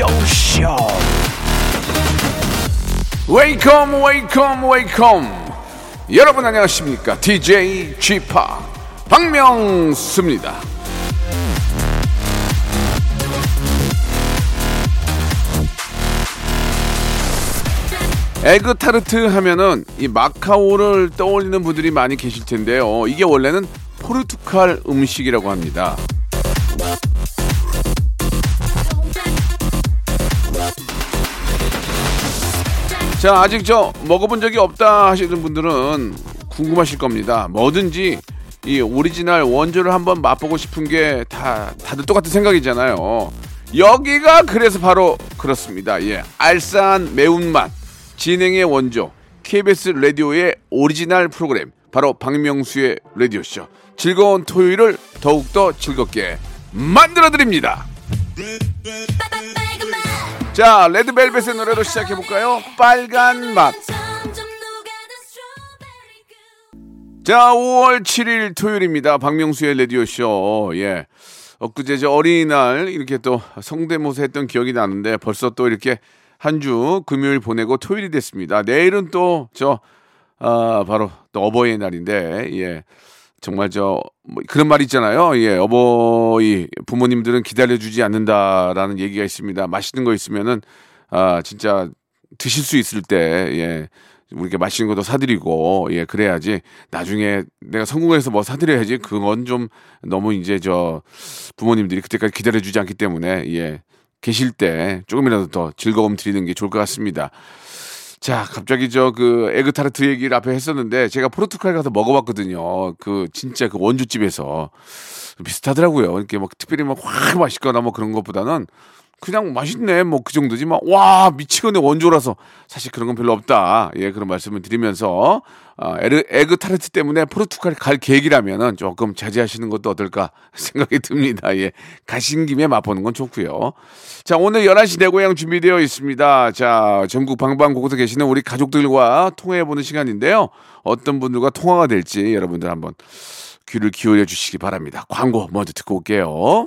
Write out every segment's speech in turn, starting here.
Radio Show. welcome welcome welcome 여러분 안녕하십니까? DJ g 파 박명수입니다. 에그타르트 하면은 이 마카오를 떠올리는 분들이 많이 계실 텐데요. 이게 원래는 포르투갈 음식이라고 합니다 자, 아직 저 먹어본 적이 없다 하시는 분들은 궁금하실 겁니다. 뭐든지 이 오리지널 원조를 한번 맛보고 싶은 게 다 다들 똑같은 생각이잖아요. 여기가 그래서 바로 그렇습니다. 예, 알싸한 매운맛 진행의 원조 KBS 라디오의 오리지널 프로그램 바로 박명수의 라디오 쇼. 즐거운 토요일을 더욱더 즐겁게 만들어 드립니다. 자, 레드벨벳의 노래로 시작해 볼까요? 빨간 맛. 자, 5월 7일 토요일입니다. 박명수의 라디오쇼. 예. 엊그제 저 어린이날 이렇게 또 성대모사 했던 기억이 나는데 벌써 또 이렇게 한 주 금요일 보내고 토요일이 됐습니다. 내일은 또 저, 아, 바로 또 어버이날인데, 예. 정말 저, 뭐 그런 말 있잖아요. 예, 어버이 부모님들은 기다려주지 않는다라는 얘기가 있습니다. 맛있는 거 있으면은, 아, 진짜 드실 수 있을 때, 예. 우리가 맛있는 것도 사드리고, 예, 그래야지. 나중에 내가 성공해서 뭐 사드려야지. 그건 좀 너무 이제 저 부모님들이 그때까지 기다려주지 않기 때문에, 예. 계실 때 조금이라도 더 즐거움 드리는 게 좋을 것 같습니다. 자, 갑자기 저 그 에그타르트 얘기를 앞에 했었는데 제가 포르투갈 가서 먹어봤거든요. 그 진짜 그 원주집에서 비슷하더라고요. 이렇게 막 특별히 막 확 맛있거나 뭐 그런 것보다는 그냥 맛있네 뭐 그 정도지 막와 미치겠네 원조라서 사실 그런 건 별로 없다. 예, 그런 말씀을 드리면서 아, 에르, 에그 타르트 때문에 포르투갈 갈 계획이라면은 조금 자제하시는 것도 어떨까 생각이 듭니다. 예. 가신 김에 맛보는 건 좋고요. 자, 오늘 11시 내 고향 준비되어 있습니다. 자, 전국 방방곳곳에 계시는 우리 가족들과 통화해보는 시간인데요. 어떤 분들과 통화가 될지 여러분들 한번 귀를 기울여 주시기 바랍니다. 광고 먼저 듣고 올게요.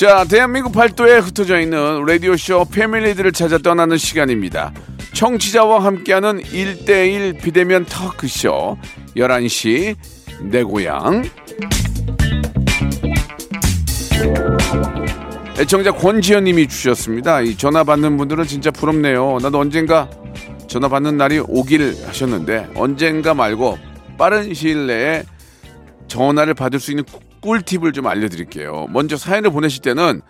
자, 대한민국 팔도에 흩어져 있는 라디오쇼 패밀리들을 찾아 떠나는 시간입니다. 청취자와 함께하는 1대1 비대면 터크쇼 11시 내 고향 애청자 권지현 님이 주셨습니다. 이 전화 받는 분들은 진짜 부럽네요. 나도 언젠가 전화 받는 날이 오길 하셨는데 언젠가 말고 빠른 시일 내에 전화를 받을 수 있는 꿀팁을 좀 알려드릴게요. 먼저 사연을 보내실 때는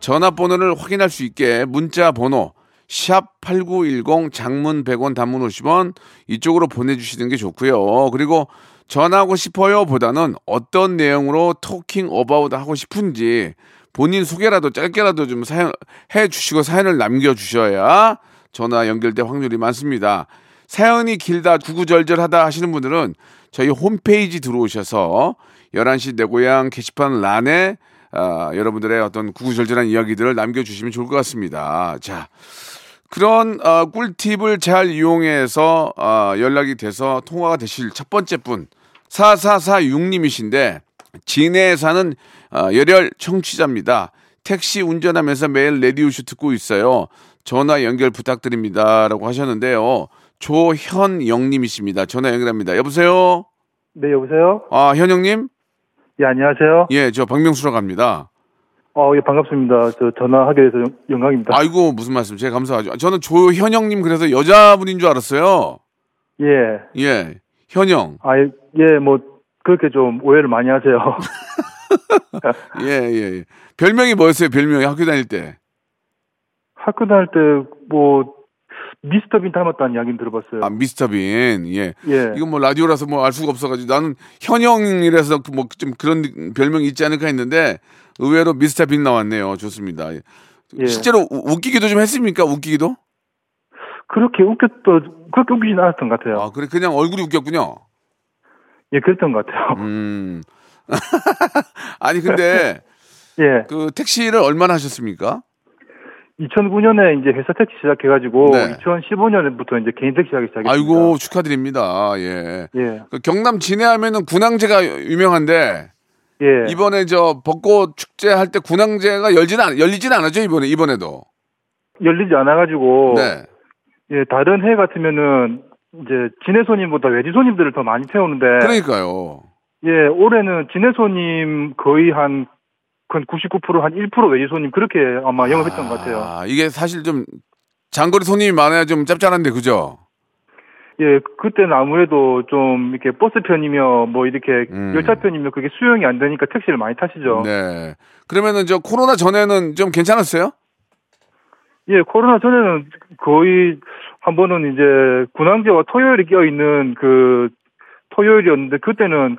전화번호를 확인할 수 있게 문자 번호 샵 8910 장문 100원 단문 50원 이쪽으로 보내주시는 게 좋고요. 그리고 전화하고 싶어요 보다는 어떤 내용으로 토킹 어바웃 하고 싶은지 본인 소개라도 짧게라도 좀 사연 해 주시고 사연을 남겨 주셔야 전화 연결될 확률이 많습니다. 사연이 길다 구구절절하다 하시는 분들은 저희 홈페이지 들어오셔서 11시 내 고향 게시판 란에 아, 여러분들의 어떤 구구절절한 이야기들을 남겨주시면 좋을 것 같습니다. 자, 그런 어, 꿀팁을 잘 이용해서 어, 연락이 돼서 통화가 되실 첫 번째 분 4446님이신데 진해에 사는 어, 열혈 청취자입니다. 택시 운전하면서 매일 레디오쇼 듣고 있어요. 전화 연결 부탁드립니다 라고 하셨는데요. 조현영님이십니다. 전화 연결합니다. 여보세요. 네, 여보세요? 아 현영님? 예, 안녕하세요. 예, 저 박명수라고 합니다. 어, 예, 반갑습니다. 저 전화하게 돼서 영- 영광입니다. 아이고 무슨 말씀? 제가 감사하죠. 저는 조현영님 그래서 여자분인 줄 알았어요. 예. 예, 현영. 아, 예, 예, 뭐, 그렇게 좀 오해를 많이 하세요. 예, 예, 예. 별명이 뭐였어요? 별명이 학교 다닐 때. 학교 다닐 때 뭐 미스터 빈 닮았다는 이야기는 들어봤어요. 아, 미스터 빈. 예. 예. 이건 뭐 라디오라서 뭐 알 수가 없어가지고 나는 현영이라서 뭐 좀 그런 별명이 있지 않을까 했는데 의외로 미스터 빈 나왔네요. 좋습니다. 예. 실제로 우- 웃기기도 좀 했습니까? 웃기기도? 그렇게 웃겼던 그렇게 웃기진 않았던 것 같아요. 아, 그래 그냥 얼굴이 웃겼군요. 예, 그랬던 것 같아요. 음. 아니 근데 예. 그 택시를 얼마나 하셨습니까? 2009년에 이제 회사 택시 시작해가지고 네. 2015년부터 이제 개인 택시 하기 시작했습니다. 아이고 축하드립니다. 예. 예. 그 경남 진해하면은 군항제가 유명한데 예. 이번에 저 벚꽃 축제 할 때 군항제가 열지는 않, 열리지는 않았죠 이번에 이번에도. 열리지 않아가지고 네. 예 다른 해 같으면은 이제 진해 손님보다 외지 손님들을 더 많이 태우는데 그러니까요. 예 올해는 진해 손님 거의 한 한 99%한 1% 외지 손님 그렇게 아마 영업했던 것 같아요. 아, 이게 사실 좀 장거리 손님이 많아야 좀 짭짤한데 그죠? 예 그때는 아무래도 좀 이렇게 버스 편이며 뭐 이렇게 음. 열차 편이며 그게 수용이 안 되니까 택시를 많이 타시죠. 네. 그러면은 저 코로나 전에는 좀 괜찮았어요? 예, 코로나 전에는 거의 한 번은 이제 군항제와 토요일이 껴 있는 그 토요일이었는데 그때는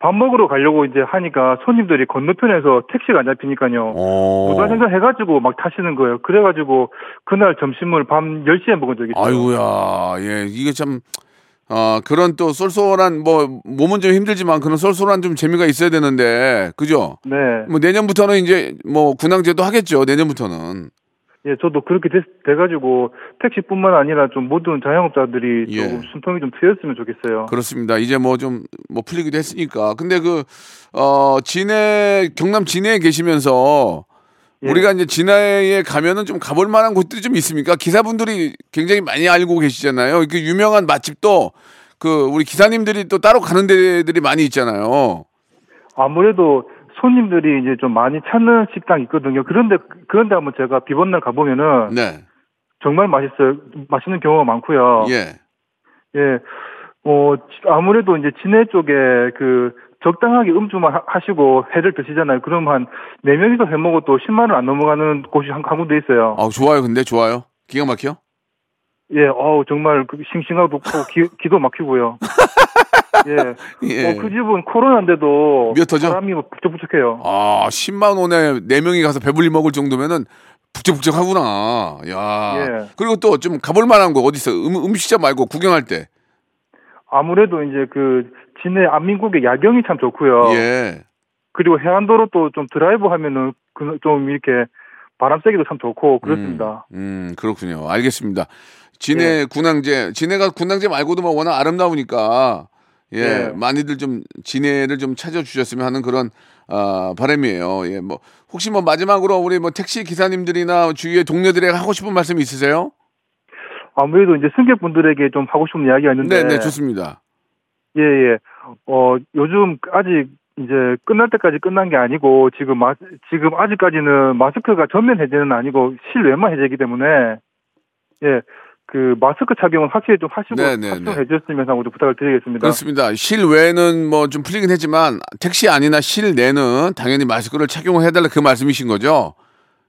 밥 먹으러 가려고 이제 하니까 손님들이 건너편에서 택시가 안 잡히니까요. 어. 부자 생각해가지고 막 타시는 거예요. 그래가지고 그날 점심을 밤 10시에 먹은 적이 있어요. 아이고야, 예, 이게 참, 아, 그런 또 쏠쏠한, 뭐, 몸은 좀 힘들지만 그런 쏠쏠한 좀 재미가 있어야 되는데, 그죠? 네. 뭐, 내년부터는 이제, 뭐, 군항제도 하겠죠, 내년부터는. 예, 저도 그렇게 돼, 돼가지고 택시뿐만 아니라 좀 모든 자영업자들이 예. 조금 숨통이 좀 트였으면 좋겠어요. 그렇습니다. 이제 뭐 좀, 뭐, 풀리기도 했으니까. 근데 그, 어, 진해, 경남 진해에 계시면서, 예. 우리가 이제 진해에 가면은 좀 가볼 만한 곳들이 좀 있습니까? 기사분들이 굉장히 많이 알고 계시잖아요. 그 유명한 맛집도 그 우리 기사님들이 또 따로 가는 데들이 많이 있잖아요. 아무래도 손님들이 이제 좀 많이 찾는 식당이 있거든요. 그런데 그런데 한번 제가 비번 날 가보면은 네. 정말 맛있어요. 맛있는 경우가 많고요. 예. 예. 어 지- 아무래도 이제 진해 쪽에 그 적당하게 음주만 하- 하시고 회를 드시잖아요. 그럼 한 네 명이서 회 먹어도 10만 원 안 넘어가는 곳이 한, 한 군데 있어요. 아, 좋아요. 근데 좋아요. 기가 막혀? 예, 어우 정말 그 싱싱하고 하고 기, 기도 막히고요. 예. 예. 어, 그 집은 코로나인데도 몇 터죠? 사람이 뭐 북적북적해요. 아, 10만 원에 네 명이 가서 배불리 먹을 정도면은 북적북적하구나. 야. 예. 그리고 또 좀 가볼 만한 거 어디 있어? 음, 음식점 말고 구경할 때. 아무래도 이제 그 진해 안민국의 야경이 참 좋고요. 예. 그리고 해안도로 또 좀 드라이브 하면은 그 좀 이렇게 바람 쐬기도 참 좋고 그렇습니다. 음, 그렇군요. 알겠습니다. 진해 군항제, 진해가 군항제 말고도 뭐 워낙 아름다우니까 예, 예. 많이들 좀 진해를 좀 찾아주셨으면 하는 그런 아, 바람이에요. 예, 뭐 혹시 뭐 마지막으로 우리 뭐 택시 기사님들이나 주위의 동료들에게 하고 싶은 말씀 있으세요? 아무래도 이제 승객분들에게 좀 하고 싶은 이야기가 있는데 네, 네, 좋습니다. 예, 예. 어, 요즘 아직 이제 끝날 때까지 끝난 게 아니고 지금 마, 지금 아직까지는 마스크가 전면 해제는 아니고 실외만 해제이기 때문에 예. 그 마스크 착용은 확실히 좀 하시고 네, 네, 착용해 네. 주셨으면 하고 좀 부탁을 드리겠습니다. 그렇습니다. 실외는 뭐 좀 풀리긴 했지만 택시 아니나 실내는 당연히 마스크를 착용을 해달라 그 말씀이신 거죠?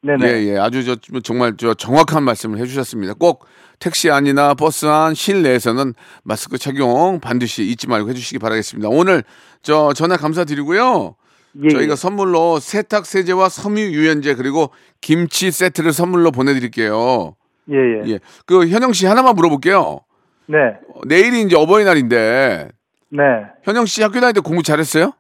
네네. 예, 예. 아주 저 정말 저 정확한 말씀을 해 주셨습니다. 꼭 택시 안이나 버스 안 실내에서는 마스크 착용 반드시 잊지 말고 해 주시기 바라겠습니다. 오늘 저 전화 감사드리고요. 예, 저희가 선물로 세탁 세제와 섬유 유연제 그리고 김치 세트를 선물로 보내 드릴게요. 예, 예. 예. 그 현영 씨 하나만 물어볼게요. 네. 어, 내일이 이제 어버이날인데 네. 현영 씨 학교 다닐 때 공부 잘했어요?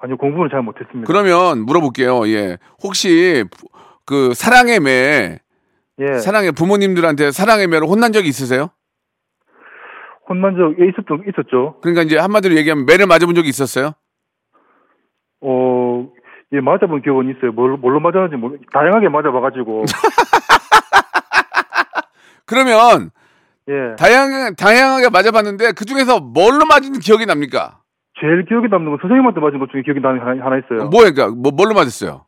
아니요, 공부는 잘 못했습니다. 그러면 물어볼게요. 예. 혹시 부- 그 사랑의 매 예. 사랑의 부모님들한테 사랑의 매로 혼난 적이 있으세요? 혼난 적 예, 있었던 있었죠. 그러니까 이제 한마디로 얘기하면 매를 맞아본 적이 있었어요? 어, 예, 맞아본 기억은 있어요. 뭘, 뭘로 맞았는지 모르, 다양하게 맞아봐가지고. 그러면 예. 다양 다양하게 맞아봤는데 그 중에서 뭘로 맞은 기억이 납니까? 제일 기억에 남는 건 선생님한테 맞은 것 중에 기억이 나는 게 하나, 하나 있어요. 뭐예요? 그러니까 뭐 뭘로 맞았어요?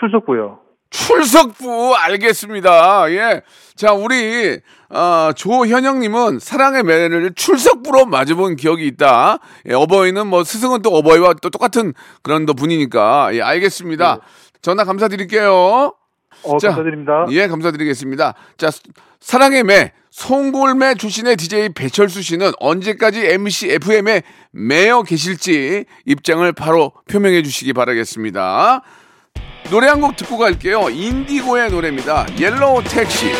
출석부요. 출석부 알겠습니다. 예. 자, 우리 어, 조현영 님은 사랑의 매를 출석부로 맞아본 기억이 있다. 예, 어버이는 뭐 스승은 또 어버이와 또 똑같은 그런 또 분이니까 예, 알겠습니다. 전화 감사드릴게요. 어, 자, 감사드립니다. 예, 감사드리겠습니다. 자, 사랑의 매, 송골매 출신의 DJ 배철수 씨는 언제까지 MBC FM에 매여 계실지 입장을 바로 표명해 주시기 바라겠습니다. 노래 한 곡 듣고 갈게요. 인디고의 노래입니다. Yellow Taxi.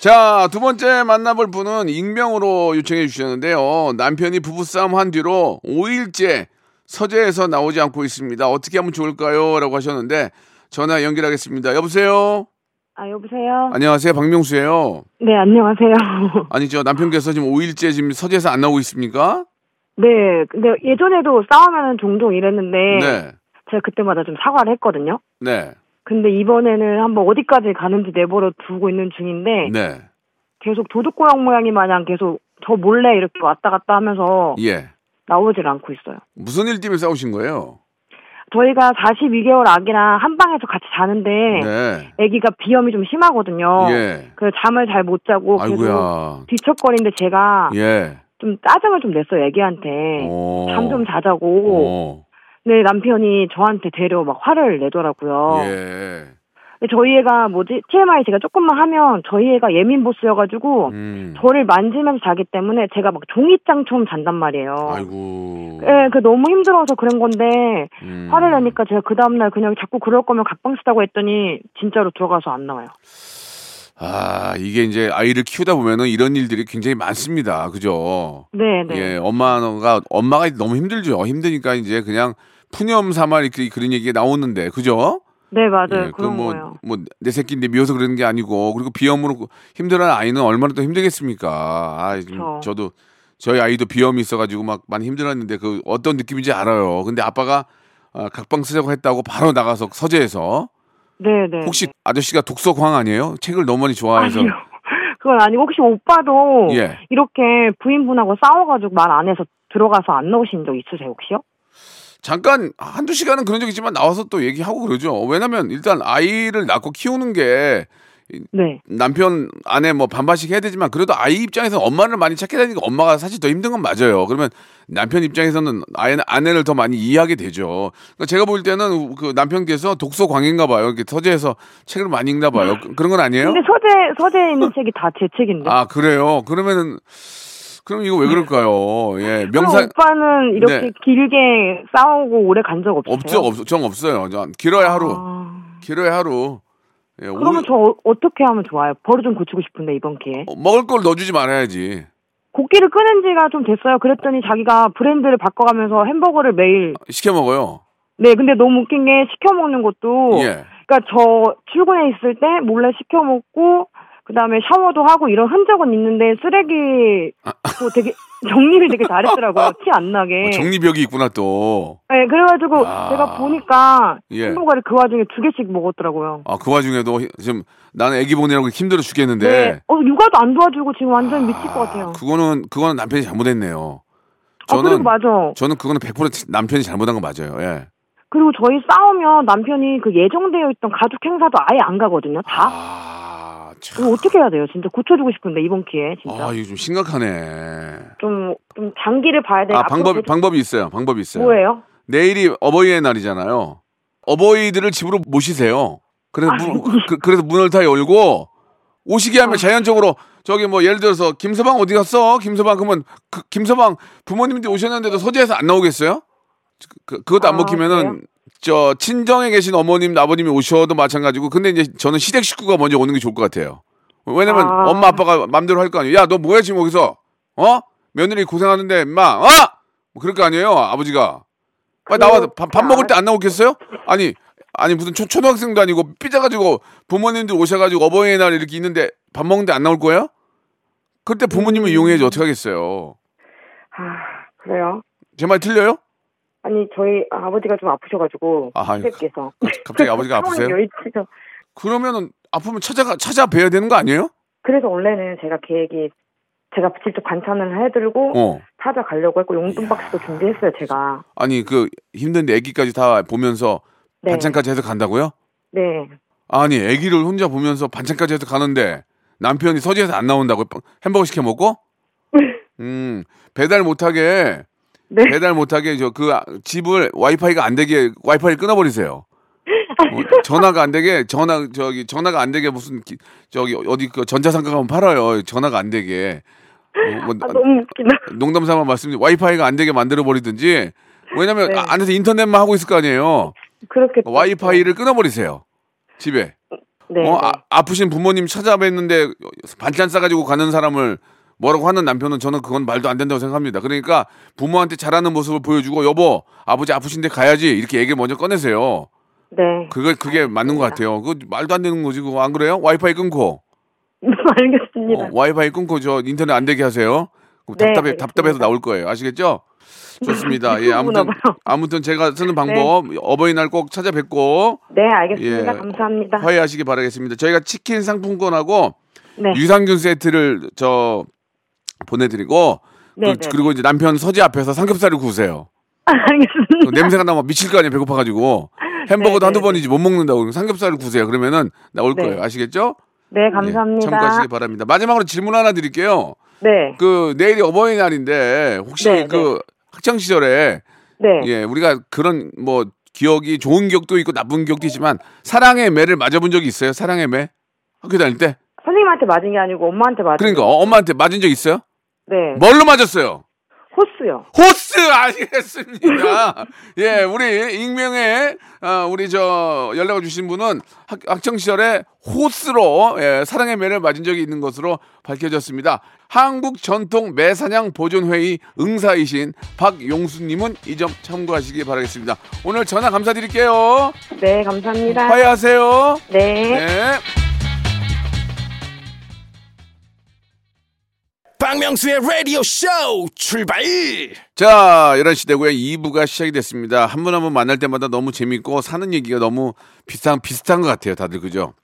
자, 두 번째 만나볼 분은 익명으로 요청해 주셨는데요. 남편이 부부싸움 한 뒤로 5일째 서재에서 나오지 않고 있습니다. 어떻게 하면 좋을까요? 라고 하셨는데 전화 연결하겠습니다. 여보세요? 아, 여보세요? 안녕하세요. 박명수예요. 네, 안녕하세요. 아니, 저 남편께서 지금 5일째 지금 서재에서 안 나오고 있습니까? 네, 근데 예전에도 싸우면 종종 이랬는데, 네. 제가 그때마다 좀 사과를 했거든요. 네. 근데 이번에는 한번 어디까지 가는지 내버려 두고 있는 중인데, 네. 계속 도둑고양 모양이 마냥 계속 저 몰래 이렇게 왔다 갔다 하면서 예. 나오질 않고 있어요. 무슨 일 때문에 싸우신 거예요? 저희가 42개월 아기랑 한 방에서 같이 자는데, 네. 아기가 비염이 좀 심하거든요. 예. 그래서 잠을 잘 못 자고 계속. 뒤척거리는데 제가 예. 좀 짜증을 좀 냈어요, 애기한테. 오. 잠좀 자자고. 어. 네, 남편이 저한테 데려 막 화를 내더라고요. 예. 저희 애가 뭐지? TMI 제가 조금만 하면 저희 애가 예민 보스여가지고 음. 저를 만지면서 자기 때문에 제가 막 종이장처럼 잔단 말이에요. 아이고. 예, 그 너무 힘들어서 그런 건데 음. 화를 내니까 제가 그 다음날 그냥 자꾸 그럴 거면 각방 쓰다고 했더니 진짜로 들어가서 안 나와요. 아, 이게 이제 아이를 키우다 보면은 이런 일들이 굉장히 많습니다. 그죠? 네, 네. 예, 엄마가, 엄마가 너무 힘들죠. 힘드니까 이제 그냥 푸념 삼아 이렇게 그런 얘기가 나오는데, 그죠? 네, 맞아요. 예, 그런 뭐, 거예요. 뭐, 내 새끼인데 미워서 그러는 게 아니고, 그리고 비염으로 힘들어하는 아이는 얼마나 더 힘들겠습니까? 아, 지금. 저도, 저희 아이도 비염이 있어가지고 막 많이 힘들었는데, 그 어떤 느낌인지 알아요. 근데 아빠가 아, 각방 쓰자고 했다고 바로 나가서 서재에서, 네, 네. 혹시 네. 아저씨가 독서광 아니에요? 책을 너무 많이 좋아해서. 아니요. 그건 아니고 혹시 오빠도 예. 이렇게 부인분하고 싸워가지고 말 안 해서 들어가서 안 나오신 적 있으세요 혹시요? 잠깐 한두 시간은 그런 적 있지만 나와서 또 얘기하고 그러죠. 왜냐면 일단 아이를 낳고 키우는 게 네. 남편 아내 뭐 반반씩 해야 되지만 그래도 아이 입장에서 엄마를 많이 찾게 되니까 엄마가 사실 더 힘든 건 맞아요. 그러면 남편 입장에서는 아내, 아내를 더 많이 이해하게 되죠. 그러니까 제가 볼 때는 그 남편께서 독서 광인가 봐요. 이렇게 서재에서 책을 많이 읽나 봐요. 그- 그런 건 아니에요? 근데 서재 서재에 있는 책이 다 제 책인데. 아 그래요. 그러면은 그럼 이거 왜 그럴까요? 예, 명상 오빠는 이렇게 네. 길게 싸우고 오래 간 적 없으세요? 없죠, 없어, 정 없어요. 전 길어야 하루, 아, 길어야 하루. 예, 그러면 오- 저 어- 어떻게 하면 좋아요? 버릇 좀 고치고 싶은데 이번 기회에. 어, 먹을 걸 넣어주지 말아야지. 곡기를 끊은 지가 좀 됐어요. 그랬더니 자기가 브랜드를 바꿔가면서 햄버거를 매일 시켜 먹어요. 네 근데 너무 웃긴 게 시켜 먹는 것도 예. 그러니까 저 출근해 있을 때 몰래 시켜 먹고 그다음에 샤워도 하고 이런 흔적은 있는데 쓰레기 또 되게 정리를 되게 잘했더라고요. 티 안 나게. 어, 정리벽이 있구나 또. 네, 그래가지고 아. 제가 보니까 예. 햄버거를 그 와중에 두 개씩 먹었더라고요. 아, 그 와중에도 히- 지금 나는 애기 보내라고 힘들어 죽겠는데. 네. 어, 육아도 안 도와주고 지금 완전 미칠 것 같아요. 그거는 그거는 남편이 잘못했네요. 아, 저는 맞아. 저는 그거는 100% 남편이 잘못한 거 맞아요. 예. 그리고 저희 싸우면 남편이 그 예정되어 있던 가족 행사도 아예 안 가거든요. 다. 아, 참. 이거 어떻게 해야 돼요? 진짜 고쳐주고 싶은데 이번 기회에 진짜 아, 이거 좀 심각하네. 좀, 좀 장기를 봐야 돼. 아, 방법 계속- 방법이 있어요. 방법이 있어요. 뭐예요? 내일이 어버이의 날이잖아요. 어버이들을 집으로 모시세요. 그래서 아, 문, 그, 래서 문을 다 열고 오시게 하면 자연적으로 저기 뭐 예를 들어서 김서방 어디 갔어? 김서방 그러면 그, 김서방 부모님들이 오셨는데도 서재에서 안 나오겠어요? 그, 그것도 안 아, 먹히면은 그래요? 저 친정에 계신 어머님 아버님이 오셔도 마찬가지고 근데 이제 저는 시댁 식구가 먼저 오는 게 좋을 것 같아요. 왜냐면 아. 엄마 아빠가 맘대로 할 거 아니에요. 야 너 뭐야 지금 거기서 어 며느리 고생하는데 임마 어? 뭐 그럴 거 아니에요 아버지가 빨리 나와서 밥, 밥 먹을 때 안 나오겠어요? 아니 아니 무슨 초, 초등학생도 아니고 삐져가지고 부모님들 오셔가지고 어버이날 이렇게 있는데 밥 먹는데 안 나올 거예요? 그때 부모님을 이용해야지 어떻게 하겠어요? 아, 그래요? 제 말 틀려요? 아니, 저희 아버지가 좀 아프셔가지고, 아, 시댁께서. 갑자기 아버지가 아프세요? 여의치죠. 그러면은 아프면 찾아가 찾아뵈야 되는 거 아니에요? 그래서 원래는 제가 계획이, 제가 직접 반찬을 해드리고, 어. 찾아가려고 했고, 용돈 박스도 준비했어요, 제가. 아니 그 힘든데 아기까지 다 보면서 네. 반찬까지 해서 간다고요? 네. 아니 아기를 혼자 보면서 반찬까지 해서 가는데 남편이 서재에서 안 나온다고 햄버거 시켜 먹고? 음 배달 못하게 네. 배달 못하게 저 그 집을 와이파이가 안 되게 와이파이를 끊어버리세요. 어, 전화가 안 되게 전화 저기 전화가 안 되게 무슨 기- 저기 어디 그 전자상가 가면 팔아요. 전화가 안 되게. 어, 뭐 아, 너무 웃기다. 농담 삼아 말씀드리 와이파이가 안 되게 만들어 버리든지 왜냐면 네. 아- 안에서 인터넷만 하고 있을 거 아니에요. 그렇게. 와이파이를 끊어버리세요. 집에. 네. 어, 네. 아, 프신 부모님 찾아뵀는데 반찬 싸가지고 가는 사람을 뭐라고 하는 남편은 저는 그건 말도 안 된다고 생각합니다. 그러니까 부모한테 잘하는 모습을 보여주고 여보 아버지 아프신데 가야지 이렇게 얘기 먼저 꺼내세요. 네. 그게 그게 맞는 것 같아요. 그 말도 안 되는 거지 그거 안 그래요? 와이파이 끊고 알겠습니다. 어, 와이파이 끊고 저 인터넷 안 되게 하세요. 네, 답답해 알겠습니다. 답답해서 나올 거예요. 아시겠죠? 좋습니다. 예, 아무튼. 아무튼 제가 쓰는 방법 어버이날 꼭 찾아뵙고 네, 알겠습니다. 예. 감사합니다. 화해하시기 바라겠습니다. 저희가 치킨 상품권하고 네. 유산균 세트를 저 보내드리고 네, 그, 네. 그리고 이제 남편 서재 앞에서 삼겹살을 구우세요. 알겠습니다. 그 냄새가 나면 미칠 거 아니에요. 배고파가지고 햄버거도 네, 한두 네, 번이지 못 먹는다고 삼겹살을 구우세요. 그러면은 나올 네. 거예요. 아시겠죠? 네, 예, 감사합니다. 참고하시기 바랍니다. 마지막으로 질문 하나 드릴게요. 네. 그 내일이 어버이날인데 혹시 네, 그 학창 시절에 네. 예 우리가 그런 뭐 기억이 좋은 기억도 있고 나쁜 기억도 있지만 사랑의 매를 맞아본 적이 있어요? 사랑의 매 학교 다닐 때? 선생님한테 맞은 게 아니고 엄마한테 맞은 그러니까 게- 어, 엄마한테 맞은 적 있어요? 네. 뭘로 맞았어요? 호스요. 호스 알겠습니다. 예, 우리 익명의 아, 우리 저 연락을 주신 분은 학, 학창 시절에 호스로 예, 사랑의 매를 맞은 적이 있는 것으로 밝혀졌습니다. 한국 전통 매사냥 보존 회의 응사이신 박용수 님은 이 점 참고하시기 바라겠습니다. 오늘 전화 감사드릴게요. 네, 감사합니다. 화해하세요. 네. 네. 박명수의 라디오 쇼 출발 자, 11시 되고요. 2부가 시작이 됐습니다. 한 분 한 분 만날 때마다 너무 재밌고 사는 얘기가 너무 비슷한, 비슷한 것 같아요. 다들 그죠?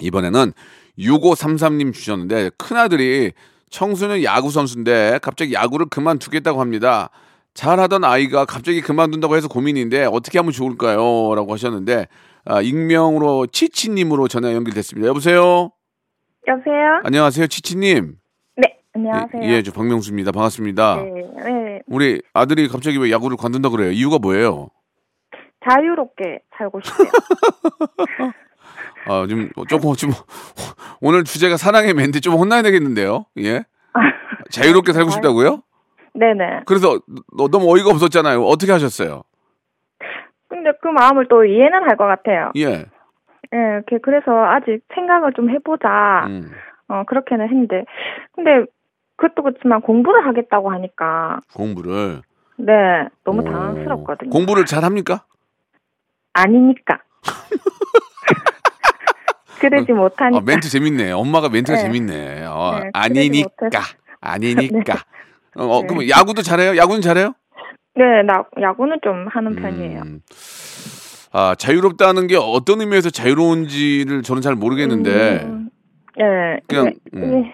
이번에는 6533님 주셨는데 큰아들이 청소년 야구 선수인데 갑자기 야구를 그만두겠다고 합니다. 잘하던 아이가 갑자기 그만둔다고 해서 고민인데 어떻게 하면 좋을까요? 라고 하셨는데 아, 익명으로 치치님으로 전화 연결됐습니다. 여보세요? 여보세요? 안녕하세요. 치치님. 네, 안녕하세요. 예, 예, 저 박명수입니다. 반갑습니다. 네, 네. 우리 아들이 갑자기 왜 야구를 관둔다 그래요? 이유가 뭐예요? 자유롭게 살고 싶어요. 아, 좀 조금 좀 오늘 주제가 사랑의 맨데 좀 혼나야 되겠는데요. 예? 자유롭게 살고 싶다고요? 네네. 그래서 너, 너무 어이가 없었잖아요. 어떻게 하셨어요? 근데 그 마음을 또 이해는 할 것 같아요. 예. 예, 이렇게 그래서 아직 생각을 좀 해보자. 음, 어, 그렇게는 했는데. 근데 그것도 그렇지만 공부를 하겠다고 하니까. 공부를 네, 너무 오, 당황스럽거든요. 공부를 잘 합니까? 아니니까. 그러지 못하니까. 아, 멘트 재밌네. 엄마가 멘트가 네. 재밌네. 어, 네, 아니니까. 아니니까. 어, 어, 네. 그럼 야구도 잘해요? 야구는 잘해요? 네, 나 야구는 좀 하는 편이에요. 음, 아, 자유롭다는 게 어떤 의미에서 자유로운지를 저는 잘 모르겠는데 음, 네, 그냥, 근데 음.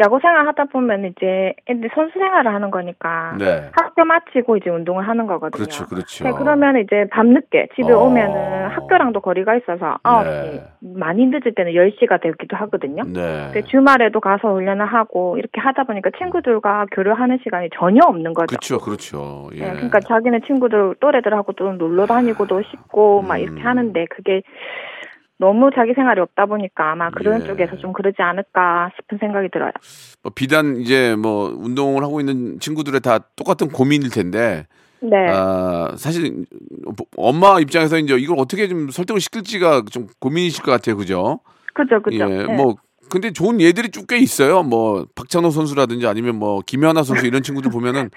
야구 생활 하다 보면 이제 애들 선수 생활을 하는 거니까 네. 학교 마치고 이제 운동을 하는 거거든요. 그렇죠, 그렇죠. 네, 그러면 이제 밤늦게 집에 어. 오면은 학교랑도 거리가 있어서 9시, 네. 많이 늦을 때는 10시가 되기도 하거든요. 네. 근데 주말에도 가서 훈련을 하고 이렇게 하다 보니까 친구들과 교류하는 시간이 전혀 없는 거죠. 그렇죠, 그렇죠. 예. 네, 그러니까 자기네 친구들 또래들하고 또 놀러 다니고도 싶고 막 이렇게 음. 하는데 그게 너무 자기 생활이 없다 보니까 아마 그런 예. 쪽에서 좀 그러지 않을까 싶은 생각이 들어요. 뭐 비단 이제 뭐 운동을 하고 있는 친구들의 다 똑같은 고민일 텐데 네. 아, 사실 엄마 입장에서 이제 이걸 어떻게 좀 설득을 시킬지가 좀 고민이실 것 같아요, 그죠? 그죠, 그죠. 예, 네. 뭐 근데 좋은 예들이 쭉 꽤 있어요. 뭐 박찬호 선수라든지 아니면 뭐 김연아 선수 이런 친구들 보면은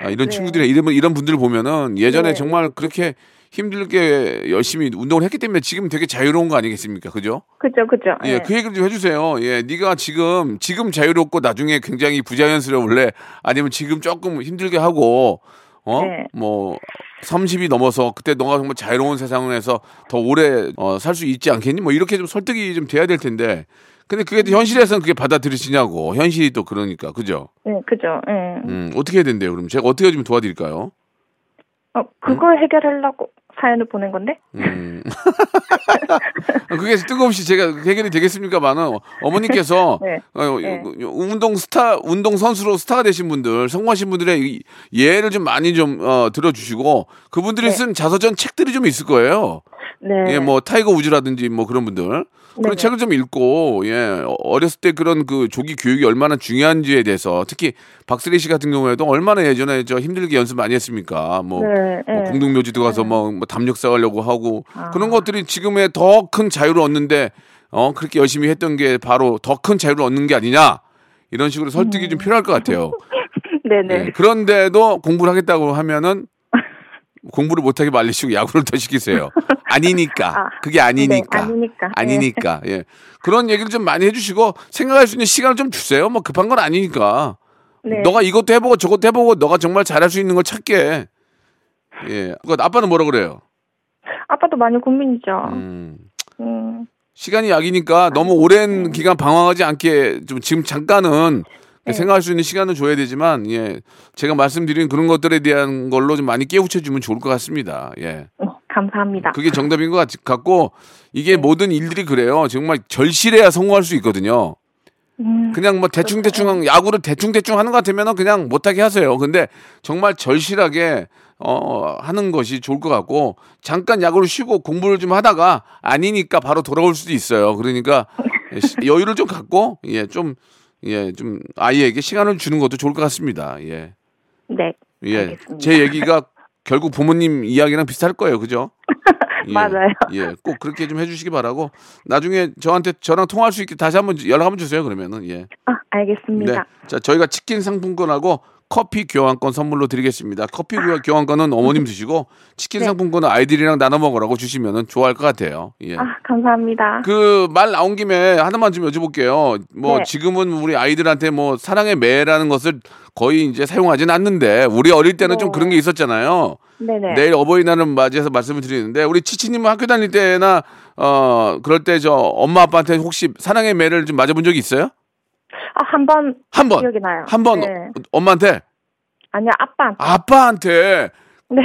아, 이런 네. 친구들이 이런 이런 분들 보면은 예전에 네. 정말 그렇게 힘들게 열심히 운동을 했기 때문에 지금 되게 자유로운 거 아니겠습니까? 그죠? 그죠, 그죠. 예, 네. 그 얘기를 좀 해주세요. 예, 네가 지금 지금 자유롭고 나중에 굉장히 부자연스러울래? 아니면 지금 조금 힘들게 하고 어, 네. 뭐 30이 넘어서 그때 너가 정말 자유로운 세상에서 더 오래 어, 살 수 있지 않겠니? 뭐 이렇게 좀 설득이 좀 돼야 될 텐데. 근데 그게 또 현실에서는 그게 받아들이시냐고. 현실이 또 그러니까. 그죠? 네, 그죠. 예. 음, 어떻게 해야 된대요? 그럼 제가 어떻게 좀 도와드릴까요? 어, 그걸 해결하려고 사연을 보낸 건데? 음. 그게 뜬금없이 제가 해결이 되겠습니까만은 어머니께서 네. 어, 네. 운동 스타 운동 선수로 스타가 되신 분들 성공하신 분들의 이 예를 좀 많이 좀 어, 들어주시고 그분들이 네. 쓴 자서전 책들이 좀 있을 거예요. 네. 예, 뭐 타이거 우즈라든지 뭐 그런 분들 그런 네네. 책을 좀 읽고 예 어렸을 때 그런 그 조기 교육이 얼마나 중요한지에 대해서 특히 박슬리 씨 같은 경우에도 얼마나 예전에 저 힘들게 연습 많이 했습니까? 뭐, 네, 뭐 네. 공동묘지도 가서 뭐, 뭐 담력사 하려고 하고 아. 그런 것들이 지금의 더 큰 자유를 얻는데 어 그렇게 열심히 했던 게 바로 더 큰 자유를 얻는 게 아니냐 이런 식으로 설득이 좀 필요할 것 같아요. 네네. 예, 그런데도 공부를 하겠다고 하면은 공부를 못하게 말리시고 야구를 더 시키세요. 아니니까. 아, 그게 아니니까. 네, 아니니까. 아니니까. 예. 그런 얘기를 좀 많이 해주시고 생각할 수 있는 시간을 좀 주세요. 뭐 급한 건 아니니까. 네. 너가 이것도 해보고 저것도 해보고 너가 정말 잘할 수 있는 걸 찾게. 예. 그 아빠는 뭐라 그래요? 아빠도 많이 고민이죠. 음. 음. 시간이 약이니까 너무 오랜 기간 방황하지 않게 좀 지금 잠깐은 네. 생각할 수 있는 시간을 줘야 되지만 예 제가 말씀드린 그런 것들에 대한 걸로 좀 많이 깨우쳐 주면 좋을 것 같습니다. 예. 어, 감사합니다. 그게 정답인 것 같- 같고 이게 모든 일들이 그래요. 정말 절실해야 성공할 수 있거든요. 음, 그냥 뭐 대충 대충 야구를 대충 대충 하는 것 같으면은 그냥 못하게 하세요. 근데 정말 절실하게 어 하는 것이 좋을 것 같고 잠깐 야구를 쉬고 공부를 좀 하다가 아니니까 바로 돌아올 수도 있어요. 그러니까 시- 여유를 좀 갖고 예좀 예 좀 아이에게 시간을 주는 것도 좋을 것 같습니다 예 네. 예. 알겠습니다. 제 얘기가 결국 부모님 이야기랑 비슷할 거예요. 그죠? 예, 맞아요. 예. 꼭 그렇게 좀 해주시기 바라고. 나중에 저한테 저랑 통화할 수 있게 다시 한번 연락 한번 주세요. 그러면은. 예. 아, 알겠습니다. 네. 자, 저희가 치킨 상품권하고 커피 교환권 선물로 드리겠습니다. 커피 교환- 교환권은 어머님 드시고 치킨 네. 상품권은 아이들이랑 나눠 먹으라고 주시면은 좋아할 것 같아요. 예. 아, 감사합니다. 그 말 나온 김에 하나만 좀 여쭤볼게요. 뭐 네. 지금은 우리 아이들한테 뭐 사랑의 매라는 것을 거의 이제 사용하진 않는데 우리 어릴 때는 좀 네. 그런 게 있었잖아요. 네네. 내일 어버이날을 맞이해서 말씀을 드리는데 우리 치치님은 학교 다닐 때나 어 그럴 때 저 엄마 아빠한테 혹시 사랑의 매를 좀 맞아본 적이 있어요? 아, 한 번. 한 번. 기억이 나요. 한 번 네. 엄마한테 아니야, 아빠. 아빠한테 네.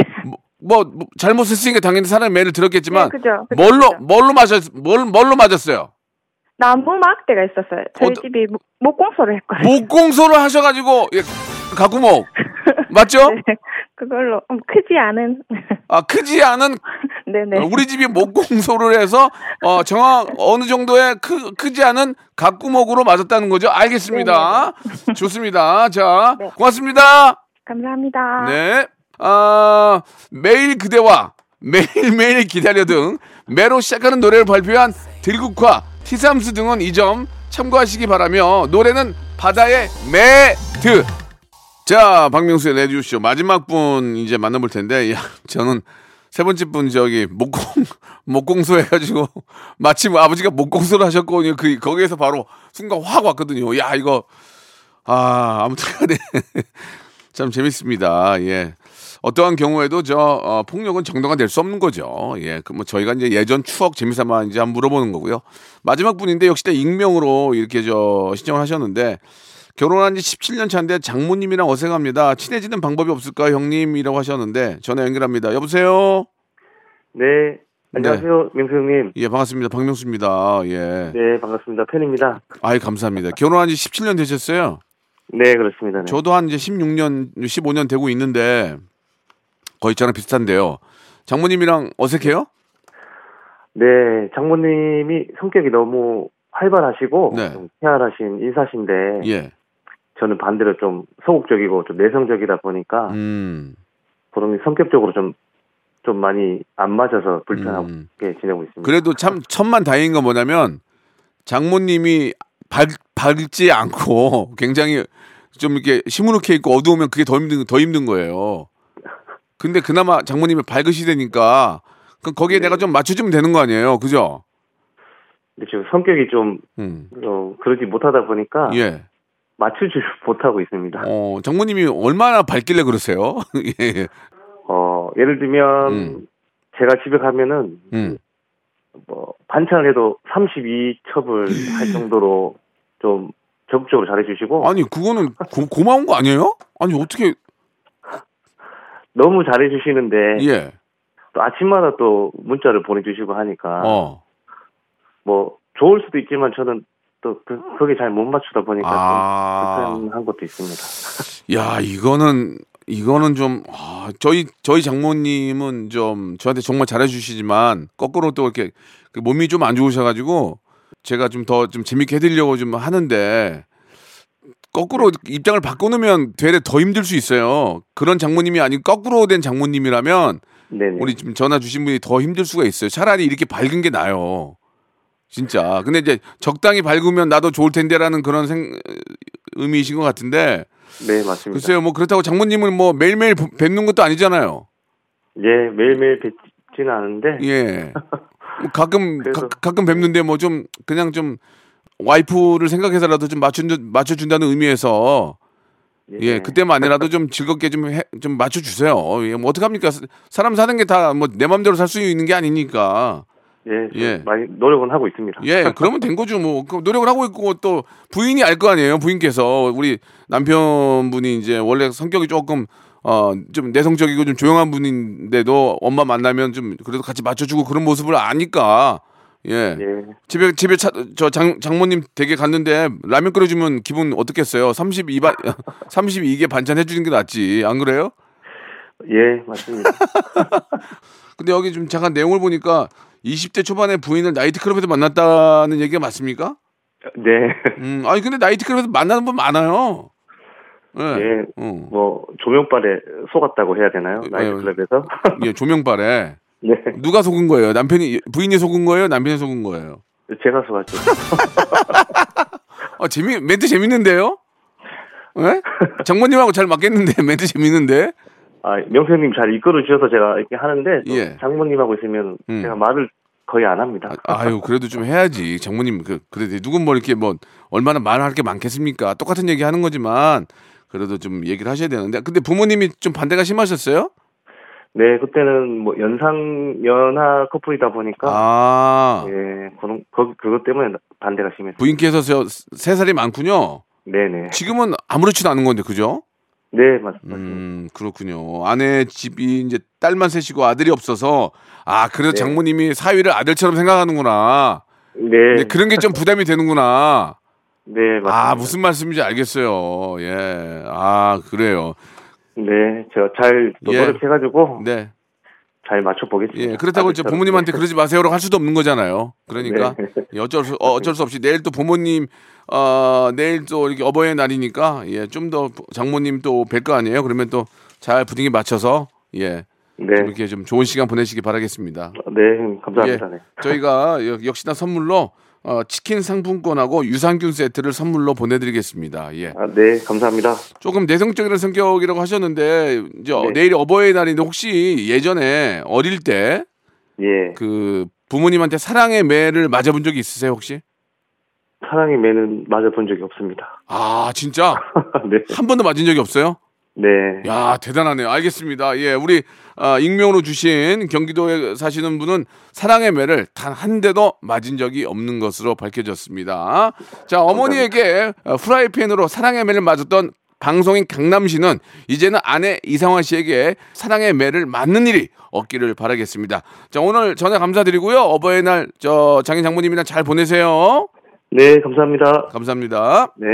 뭐, 뭐 잘못했으니까 당연히 사랑의 매를 들었겠지만 네, 그죠. 그죠, 뭘로 그죠. 뭘로 맞았 뭘 뭘로 맞았어요? 나무 막대가 있었어요. 저희 어떠- 집이 목- 목공소를 했거든요. 목공소를 하셔가지고 예, 가구목 맞죠? 네. 그걸로 음, 크지 않은. 아 크지 않은 네네. 어, 우리 집이 목공소를 해서 어 정확 어느 정도의 크, 크지 않은 각구목으로 맞았다는 거죠. 알겠습니다. 좋습니다. 자 네. 고맙습니다. 감사합니다. 네. 아 매일 그대와 매일매일 기다려 등 매로 시작하는 노래를 발표한 들국화 티삼스 등은 이 점 참고하시기 바라며 노래는 바다의 Mad 자 박명수의 라디오쇼 마지막 분 이제 만나볼 텐데 야 저는 세 번째 분 저기 목공 목공소 해가지고 마침 아버지가 목공소를 하셨고 그 거기에서 바로 순간 확 왔거든요. 야 이거 아 아무튼간에 참 재밌습니다. 예. 어떠한 경우에도 저 어, 폭력은 정당화 될 수 없는 거죠. 예. 그 뭐 저희가 이제 예전 추억 재미삼아 이제 한번 물어보는 거고요. 마지막 분인데 역시 다 익명으로 이렇게 저 신청을 하셨는데 결혼한 지 17년 차인데 장모님이랑 어색합니다. 친해지는 방법이 없을까요, 형님이라고 하셨는데 전화 연결합니다. 여보세요. 네. 안녕하세요, 명수 형님. 예, 반갑습니다. 박명수입니다. 예. 네, 반갑습니다. 팬입니다. 아이 감사합니다. 결혼한 지 17년 되셨어요. 네, 그렇습니다. 네. 저도 한 이제 16년, 15년 되고 있는데 거의 저랑 비슷한데요. 장모님이랑 어색해요? 네, 장모님이 성격이 너무 활발하시고 네. 좀 희활하신 인사신데 예. 저는 반대로 좀 소극적이고 좀 내성적이다 보니까 음. 그런 성격적으로 좀좀 많이 안 맞아서 불편하게 음. 지내고 있습니다. 그래도 참 천만 다행인 건 뭐냐면 장모님이 밝, 밝지 않고 굉장히 좀 이렇게 시무룩해 있고 어두우면 그게 더 힘든 더 힘든 거예요. 근데 그나마 장모님이 밝으시다니까 그럼 거기에 내가 좀 맞춰주면 되는 거 아니에요, 그죠? 근데 지금 성격이 좀 음. 어, 그러지 못하다 보니까 예. 맞추지 못하고 있습니다. 어 장모님이 얼마나 밝길래 그러세요? 예. 어, 예를 들면 음. 제가 집에 가면은 음. 뭐 반찬을 해도 32첩을 할 정도로 좀 적극적으로 잘해주시고 아니 그거는 고, 고마운 거 아니에요? 아니 어떻게 너무 잘해주시는데 예. 또 아침마다 또 문자를 보내주시고 하니까 어. 뭐 좋을 수도 있지만 저는 또 그, 거기에 잘못 맞추다 보니까 아. 좀 불편한 것도 있습니다. 야, 이거는 이거는 좀 아, 저희 저희 장모님은 좀 저한테 정말 잘해주시지만 거꾸로 또 이렇게 그 몸이 좀 안 좋으셔가지고 제가 좀더좀 재밌게 해드리려고 좀 하는데 거꾸로 입장을 바꿔놓으면 되레 더 힘들 수 있어요. 그런 장모님이 아니고 거꾸로 된 장모님이라면 네네. 우리 지금 전화 주신 분이 더 힘들 수가 있어요. 차라리 이렇게 밝은 게 나요. 진짜. 근데 이제 적당히 밝으면 나도 좋을 텐데라는 그런 생, 의미이신 것 같은데 네, 맞습니다. 글쎄요, 뭐 그렇다고 장모님을 뭐 매일매일 보- 뵙는 것도 아니잖아요. 예, 매일매일 뵙지는 않은데. 예. 뭐 가끔 그래서- 가, 가끔 뵙는데 뭐 좀 그냥 좀 와이프를 생각해서라도 좀 맞춘 맞춰 준다는 의미에서 예 그때만이라도 좀 즐겁게 좀좀 맞춰 주세요. 예, 뭐 어떡 합니까? 사람 사는 게 다 뭐내 맘대로 살 수 있는 게 아니니까. 예, 좀 예. 많이 노력은 하고 있습니다. 예, 그러면 된 거죠. 뭐그 노력을 하고 있고 또 부인이 알 거 아니에요. 부인께서 우리 남편분이 이제 원래 성격이 조금 어 좀 내성적이고 좀 조용한 분인데도 엄마 만나면 좀 그래도 같이 맞춰주고 그런 모습을 아니까 예. 예. 집에 집에 차, 저 장, 장모님 댁에 갔는데 라면 끓여주면 기분 어떻겠어요? 32반 32개 반찬 해주는 게 낫지 안 그래요? 예, 맞습니다. 근데 여기 좀 잠깐 내용을 보니까 20대 초반에 부인을 나이트클럽에서 만났다는 얘기가 맞습니까? 네. 음, 아니 근데 나이트클럽에서 만나는 분 많아요. 예. 예, 어. 뭐 조명빨에 속았다고 해야 되나요? 나이트클럽에서? 예, 조명발에 네, 누가 속은 거예요? 남편이 부인이 속은 거예요? 남편이 속은 거예요? 제가 속았죠. 아, 재미 멘트 재밌는데요? 예? 장모님하고 잘 맞겠는데 멘트 재밌는데? 아, 명수님 잘 이끌어 주셔서 제가 이렇게 하는데 또 예. 장모님하고 있으면 음. 제가 말을 거의 안 합니다. 아유 그래도 좀 해야지 장모님 그 그래도 누군 뭐 이렇게 뭐 얼마나 말할 게 많겠습니까? 똑같은 얘기 하는 거지만 그래도 좀 얘기를 하셔야 되는데 근데 부모님이 좀 반대가 심하셨어요? 네, 그때는 뭐 연상 연하 커플이다 보니까 아 예, 그런 그 그것 때문에 반대가 심했어요. 부인께서 저세 살이 많군요. 네, 네. 지금은 아무렇지도 않은 건데 그죠? 네, 맞습니다. 음 그렇군요. 아내 집이 이제 딸만 셋이고 아들이 없어서 아 그래도 네. 장모님이 사위를 아들처럼 생각하는구나. 네. 네, 그런 게 좀 부담이 되는구나. 네, 맞습니다. 아 무슨 말씀인지 알겠어요. 예. 아 그래요. 네, 제가 잘또 예. 노력해가지고 네. 잘 맞춰 보겠습니다. 예, 그렇다고 이제 부모님한테 그러지 마세요라고 할 수도 없는 거잖아요. 그러니까 네. 예, 어쩔 수 어, 어쩔 수 없이 내일 또 부모님 어 내일 또 이렇게 어버이 날이니까 예, 좀 더 장모님 또 뵐 거 아니에요. 그러면 또 잘 분위기 맞춰서 예. 네, 좀 이렇게 좀 좋은 시간 보내시기 바라겠습니다. 네, 감사합니다. 예, 네. 저희가 역- 역시나 선물로 어, 치킨 상품권하고 유산균 세트를 선물로 보내드리겠습니다. 예. 아, 네, 감사합니다. 조금 내성적인 성격이라고 하셨는데 이제 어, 네. 내일 어버이 날인데 혹시 예전에 어릴 때 예, 그 부모님한테 사랑의 매를 맞아본 적이 있으세요 혹시? 사랑의 매는 맞아본 적이 없습니다. 아 진짜 네, 한 번도 맞은 적이 없어요? 네, 야 대단하네요. 알겠습니다. 예, 우리 아, 익명으로 주신 경기도에 사시는 분은 사랑의 매를 단 한 대도 맞은 적이 없는 것으로 밝혀졌습니다. 자 어머니에게 어, 프라이팬으로 사랑의 매를 맞았던 방송인 강남 씨는 이제는 아내 이상화 씨에게 사랑의 매를 맞는 일이 없기를 바라겠습니다. 자 오늘 전화 감사드리고요. 어버이날 저 장인 장모님이랑 잘 보내세요. 네, 감사합니다. 감사합니다. 네.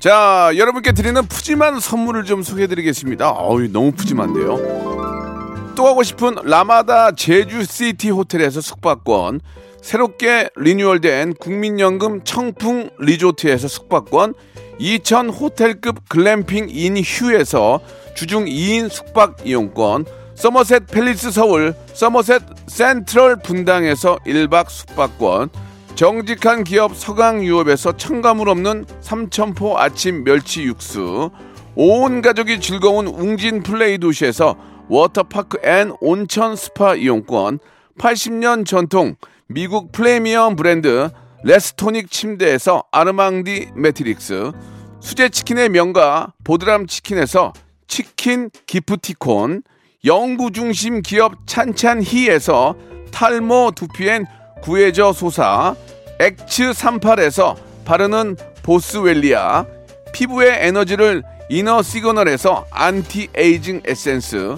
자, 여러분께 드리는 푸짐한 선물을 좀 소개해드리겠습니다. 어우, 너무 푸짐한데요. 또 가고 싶은 라마다 제주시티 호텔에서 숙박권, 새롭게 리뉴얼된 국민연금 청풍 리조트에서 숙박권, 2000 호텔급 글램핑 인 휴에서 주중 2인 숙박 이용권, 서머셋 팰리스 서울, 서머셋 센트럴 분당에서 1박 숙박권, 정직한 기업 서강유업에서 첨가물 없는 삼천포 아침 멸치 육수 온 가족이 즐거운 웅진 플레이 도시에서 워터파크 and 온천 스파 이용권 80년 전통 미국 프리미엄 브랜드 레스토닉 침대에서 아르망디 매트릭스 수제 치킨의 명가 보드람 치킨에서 치킨 기프티콘 영구 중심 기업 찬찬히에서 탈모 두피엔 구해저 소사 엑츠 38에서 바르는 보스웰리아 피부의 에너지를 이너 시그널에서 안티 에이징 에센스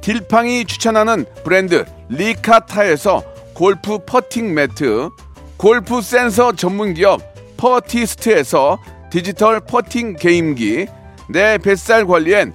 딜팡이 추천하는 브랜드 리카타에서 골프 퍼팅 매트 골프 센서 전문 기업 퍼티스트에서 디지털 퍼팅 게임기 내 뱃살 관리엔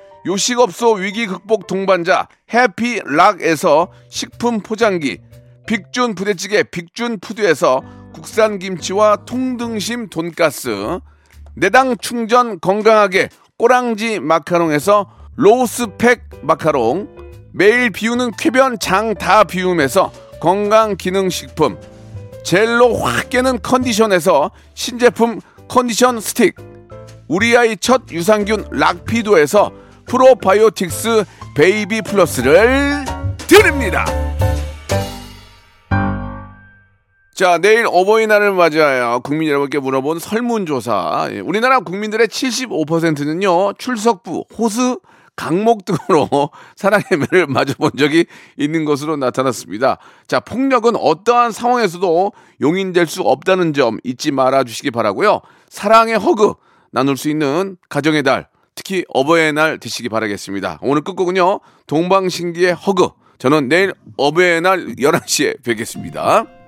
요식업소 위기 극복 동반자 해피락에서 식품 포장기, 빅준 부대찌개 빅준 푸드에서 국산 김치와 통등심 돈가스, 내당 충전 건강하게 꼬랑지 마카롱에서 로스팩 마카롱, 매일 비우는 쾌변 장 다 비움에서 건강 기능 식품, 젤로 확 깨는 컨디션에서 신제품 컨디션 스틱, 우리 아이 첫 유산균 락피도에서 프로바이오틱스 베이비 플러스를 드립니다. 자, 내일 어버이날을 맞이하여 국민 여러분께 물어본 설문조사. 예, 우리나라 국민들의 75%는요, 출석부, 호수, 강목 등으로 사랑의 매를 맞아본 적이 있는 것으로 나타났습니다. 자, 폭력은 어떠한 상황에서도 용인될 수 없다는 점 잊지 말아 주시기 바라고요. 사랑의 허그 나눌 수 있는 가정의 달, 특히 어버이의 날 되시기 바라겠습니다. 오늘 끝곡은요, 동방신기의 허그. 저는 내일 어버이의 날 11시에 뵙겠습니다.